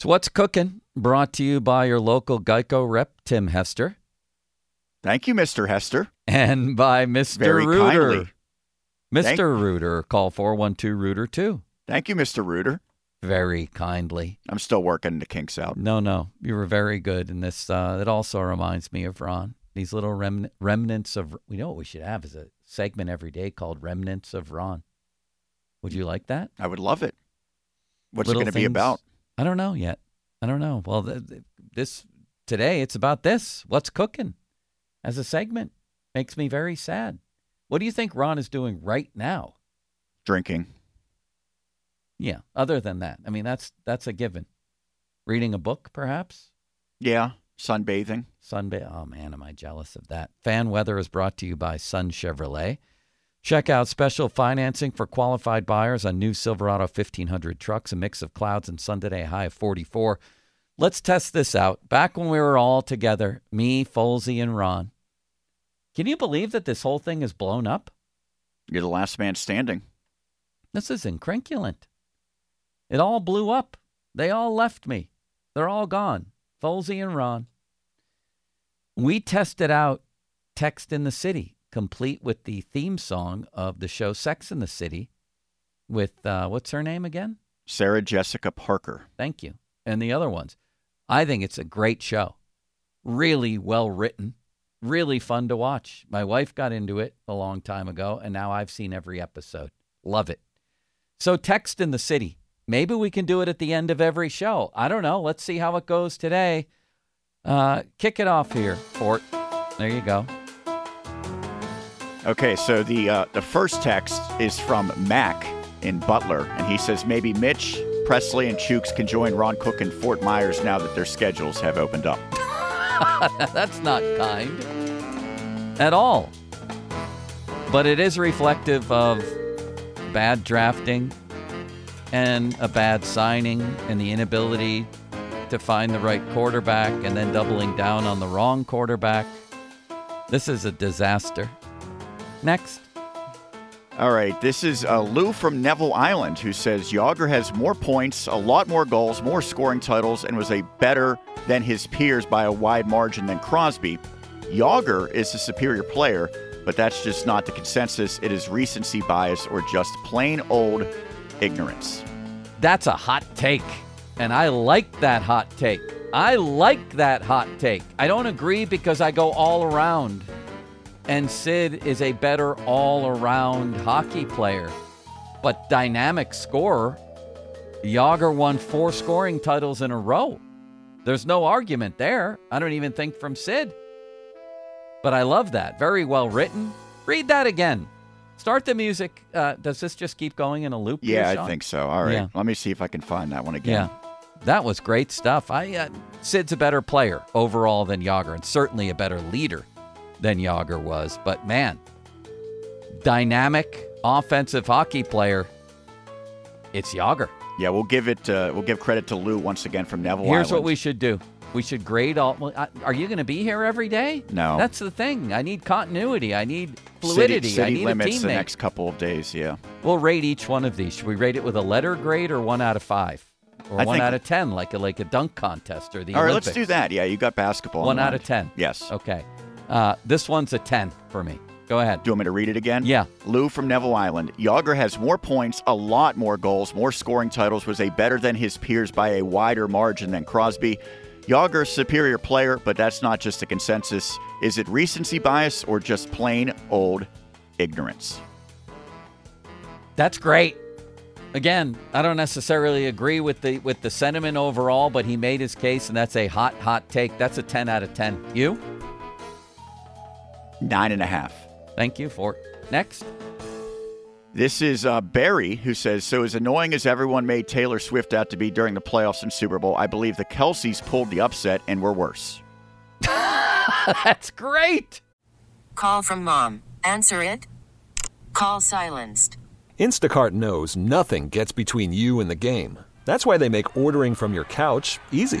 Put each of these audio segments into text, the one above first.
It's What's Cooking, brought to you by your local Geico rep, Tim Hester, Thank you, Mr. Hester. and by Mr. Very Reuter. kindly. Mr. Thank- Reuter, call 412 Reuter 2. Thank you, Mr. Reuter. Very kindly. I'm still working the kinks out. No, no, you were very good. in this, uh, it also reminds me of Ron. These little remn- remnants of, we know what we should have is a segment every day called Remnants of Ron. Would you like that? I would love it. What's Little it going to be about? I don't know yet. I don't know. Well, th- th- this today it's about this. What's cooking? As a segment makes me very sad. What do you think Ron is doing right now? Drinking. Yeah. Other than that, I mean that's that's a given. Reading a book, perhaps. Yeah. Sunbathing. Sunbay. Oh man, am I jealous of that? Fan weather is brought to you by Sun Chevrolet. Check out special financing for qualified buyers on new Silverado 1500 trucks, a mix of clouds and sun today, high of 44. Let's test this out. Back when we were all together, me, Folsey, and Ron. Can you believe that this whole thing is blown up? You're the last man standing. This is incrinculant. It all blew up. They all left me. They're all gone. Folsey and Ron. We tested out Text in the City, complete with the theme song of the show Sex in the City with, uh, what's her name again? Sarah Jessica Parker. Thank you. And the other ones. I think it's a great show. Really well written, really fun to watch. My wife got into it a long time ago, and now I've seen every episode. Love it. So, Text in the City. Maybe we can do it at the end of every show. I don't know. Let's see how it goes today. Uh, kick it off here, Fort. There you go. Okay, so the uh, the first text is from Mac in Butler, and he says maybe Mitch, Presley, and Chooks can join Ron Cook and Fort Myers now that their schedules have opened up. That's not kind at all. But it is reflective of bad drafting and a bad signing and the inability to find the right quarterback and then doubling down on the wrong quarterback. This is a disaster. Next. All right, this is uh, Lou from Neville Island who says Jagr has more points, a lot more goals, more scoring titles, and was a better than his peers by a wide margin than Crosby. Jagr is a superior player, but that's just not the consensus. It is recency bias or just plain old ignorance. That's a hot take. And I like that hot take. I like that hot take. I don't agree because I go all around. And Sid is a better all around hockey player. But dynamic scorer, Jagr won four scoring titles in a row. There's no argument there. I don't even think from Sid. But I love that. Very well written. Read that again. Start the music. Uh, does this just keep going in a loop? Yeah, I think so. All right, Yeah. let me see if I can find that one again. Yeah, that was great stuff. I uh, Sid's a better player overall than Jagr, and certainly a better leader than Jagr was. But man, dynamic offensive hockey player. It's Jagr. Yeah, we'll give it. Uh, we'll give credit to Lou once again from Neville Here's Island. what we should do. We should grade all. well, Are you going to be here every day? No. That's the thing. I need continuity. I need fluidity. City, I need limits a the next couple of days. Yeah. We'll rate each one of these. Should we rate it with a letter grade or one out of five, or I one think- out of ten, like a like a dunk contest or the All right, Olympics? let's do that. Yeah, you got basketball. One out mind. of 10. Yes. Okay. Uh, this one's a 10 for me. Go ahead. Do you want me to read it again? Yeah. Lou from Neville Island. Jagr has more points, a lot more goals, more scoring titles, was a better than his peers by a wider margin than Crosby. Jagr's superior player, but that's not just a consensus. Is it recency bias or just plain old ignorance? That's great. Again, I don't necessarily agree with the with the sentiment overall, but he made his case, and that's a hot, hot take. That's a 10 out of 10. You? Nine and a half. Thank you for next. This is uh, Barry who says, So, as annoying as everyone made Taylor Swift out to be during the playoffs and Super Bowl, I believe the Kelces pulled the upset and were worse. That's great. Call from mom. Answer it. Call silenced. Instacart knows nothing gets between you and the game. That's why they make ordering from your couch easy.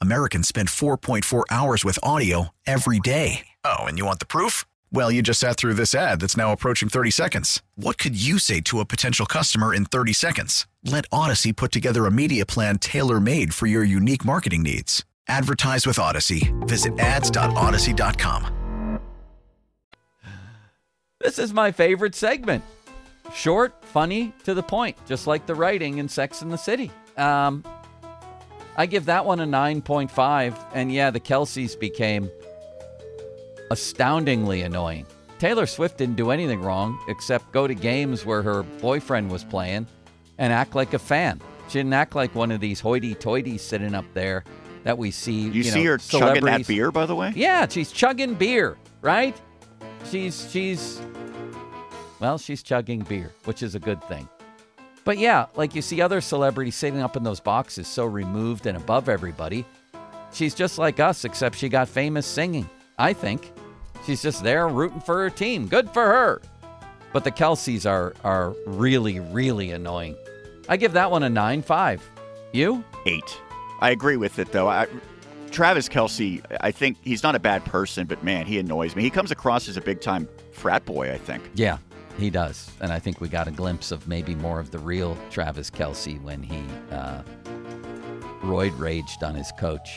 Americans spend 4.4 hours with audio every day. Oh, and you want the proof? Well, you just sat through this ad that's now approaching 30 seconds. What could you say to a potential customer in 30 seconds? Let Odyssey put together a media plan tailor made for your unique marketing needs. Advertise with Odyssey. Visit ads.odyssey.com. This is my favorite segment. Short, funny, to the point, just like the writing in Sex in the City. Um, I give that one a 9.5. And yeah, the Kelces became astoundingly annoying. Taylor Swift didn't do anything wrong except go to games where her boyfriend was playing and act like a fan. She didn't act like one of these hoity-toities sitting up there that we see. You, You, see know, her chugging that beer, by the way? Yeah, she's chugging beer, right? She's she's well, she's chugging beer, which is a good thing. But yeah, like you see other celebrities sitting up in those boxes so removed and above everybody. She's just like us, except she got famous singing. I think. She's just there rooting for her team. Good for her. But the Kelces are are really, really annoying. I give that one a nine five. You? Eight. I agree with it, though. I, Travis Kelce, I think he's not a bad person, but man, he annoys me. He comes across as a big time frat boy, I think. Yeah, he does. And I think we got a glimpse of maybe more of the real Travis Kelce when he uh, roid raged on his coach.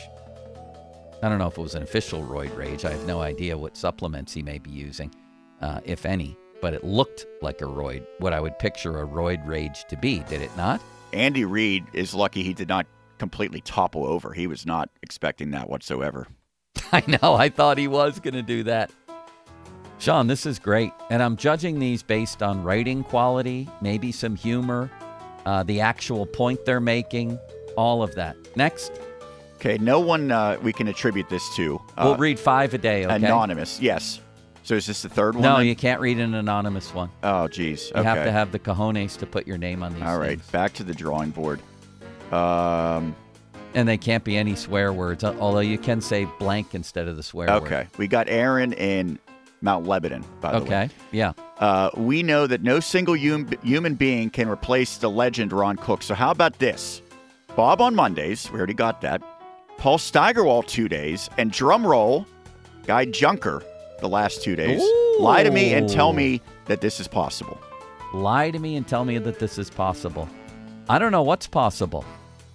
I don't know if it was an official roid rage. I have no idea what supplements he may be using, uh, if any, but it looked like a roid, what I would picture a roid rage to be, did it not? Andy Reid is lucky he did not completely topple over. He was not expecting that whatsoever. I know. I thought he was going to do that. Sean, this is great. And I'm judging these based on writing quality, maybe some humor, uh, the actual point they're making, all of that. Next, Okay, no one uh, we can attribute this to. we'll Uh, read five a day, okay? Anonymous, yes. So is this the third one? No, then? you can't read an anonymous one. Oh, geez. You have to have the cojones to put your name on these All right, things. back to the drawing board. Um, And they can't be any swear words, although you can say blank instead of the swear word. okay, we got Aaron in Mount Lebanon, by the way. Okay. Yeah. Uh, we know that no single hum- human being can replace the legend Ron Cook. So how about this? Bob on Mondays, we already got that. Paul Steigerwald two days, and drum roll, Guy Junker the last two days. Lie to me and tell me that this is possible. lie to me and tell me that this is possible. I don't know what's possible.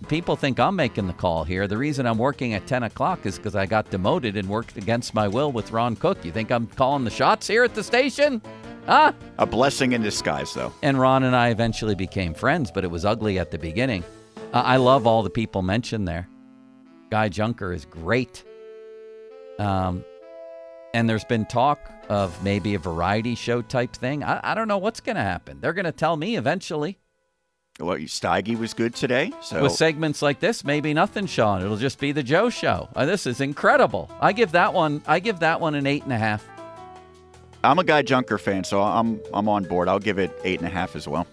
People think I'm making the call here. The reason I'm working at 10 o'clock is because I got demoted and worked against my will with Ron Cook. You think I'm calling the shots here at the station? Huh? A blessing in disguise, though. And Ron and I eventually became friends, but it was ugly at the beginning. Uh, I love all the people mentioned there. Guy Junker is great. Um, and there's been talk of maybe a variety show type thing. I, I don't know what's going to happen. They're going to tell me eventually. Well, Steige was good today, so With segments like this, maybe nothing, Sean. It'll just be the Joe show. Uh, this is incredible. I give that one. I give that one an eight and a half. I'm a Guy Junker fan, so I'm I'm on board. I'll give it eight and a half as well.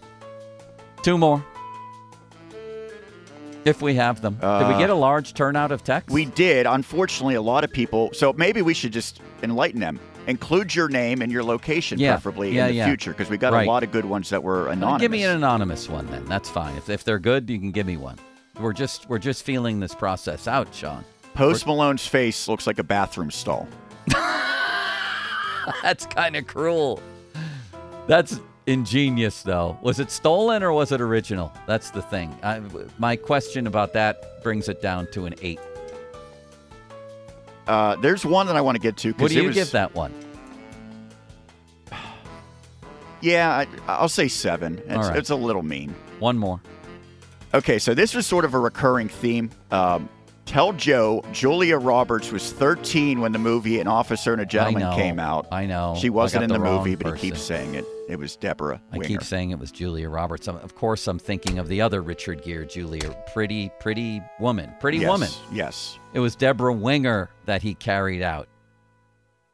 Two more, if we have them. Did we Uh, get a large turnout of texts? We did. Unfortunately, a lot of people. So maybe we should just enlighten them. Include your name and your location, Yeah. preferably Yeah, in the yeah. future, because we got Right. a lot of good ones that were Well, anonymous. give me an anonymous one then. That's fine. If, if they're good, you can give me one. We're just we're just feeling this process out, Sean. Post Malone's face looks like a bathroom stall. That's kind of cruel. That's ingenious, though. Was it stolen or was it original? That's the thing. I, my question about that brings it down to an eight. Uh, there's one that I want to get to. What do you was- give that one? Yeah, I, I'll say seven. It's, right. it's a little mean. One more. Okay, so this was sort of a recurring theme. Um, tell Joe Julia Roberts was 13 when the movie An Officer and a Gentleman know. came out. I know. She wasn't in the, wrong movie, but he keeps saying it. It was Deborah I keep saying it was Julia Roberts. Of course, I'm thinking of the other Richard Gere Julia. Pretty, pretty woman. Pretty yes, woman. Yes. It was Debra Winger that he carried out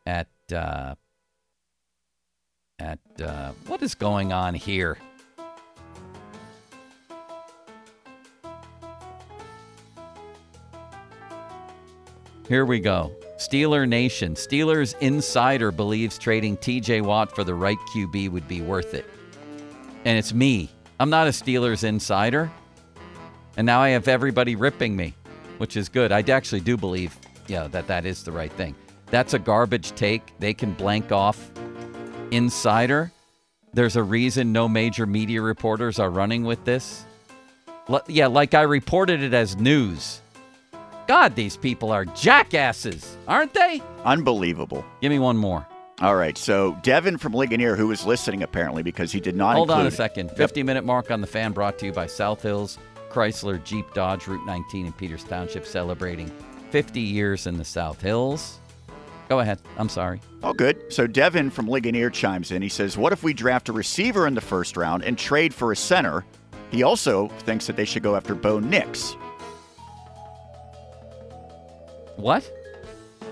at uh, at uh, what is going on here? Here we go. Steeler Nation. Steelers insider believes trading TJ Watt for the right QB would be worth it. And it's me. I'm not a Steelers insider. And now I have everybody ripping me, which is good. I actually do believe, yeah, that that is the right thing. That's a garbage take. They can blank off insider. There's a reason no major media reporters are running with this. Yeah, like I reported it as news. God, these people are jackasses, aren't they? Unbelievable. Give me one more. All right, so Devin from Ligonier, who was listening apparently because he did not Hold on a second. Yep. 50 minute mark on the fan brought to you by South Hills Chrysler Jeep Dodge Route 19 in Peters Township celebrating 50 years in the South Hills. Go ahead. I'm sorry. Oh, good. So Devin from Ligonier chimes in. He says, What if we draft a receiver in the first round and trade for a center? He also thinks that they should go after Bo Nix. What?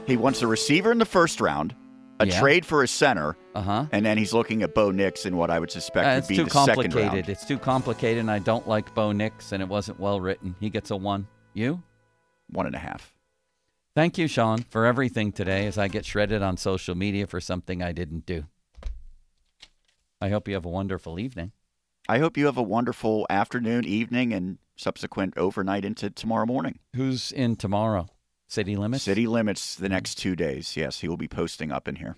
He wants a receiver in the first round, a Yeah. trade for a center, Uh huh. and then he's looking at Bo Nix in what I would suspect Uh, would be too the second complicated. round. It's too complicated, and I don't like Bo Nix, and it wasn't well written. He gets a one. You? One and a half. Thank you, Sean, for everything today as I get shredded on social media for something I didn't do. I hope you have a wonderful evening. I hope you have a wonderful afternoon, evening, and subsequent overnight into tomorrow morning. Who's in tomorrow? City Limits? City limits the next two days. Yes, he will be posting up in here.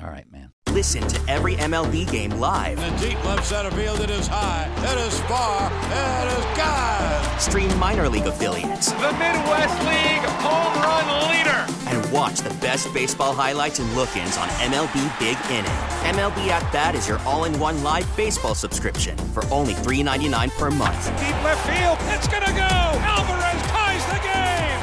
All right, man. Listen to every MLB game live. In the deep left center field, it is high, it is far, it is God. Stream minor league affiliates The Midwest League home run leader. and watch the best baseball highlights and look-ins on MLB Big Inning. MLB At Bat is your all-in-one live baseball subscription for only $3.99 per month. Deep left field. It's gonna go. Alvarez ties the game.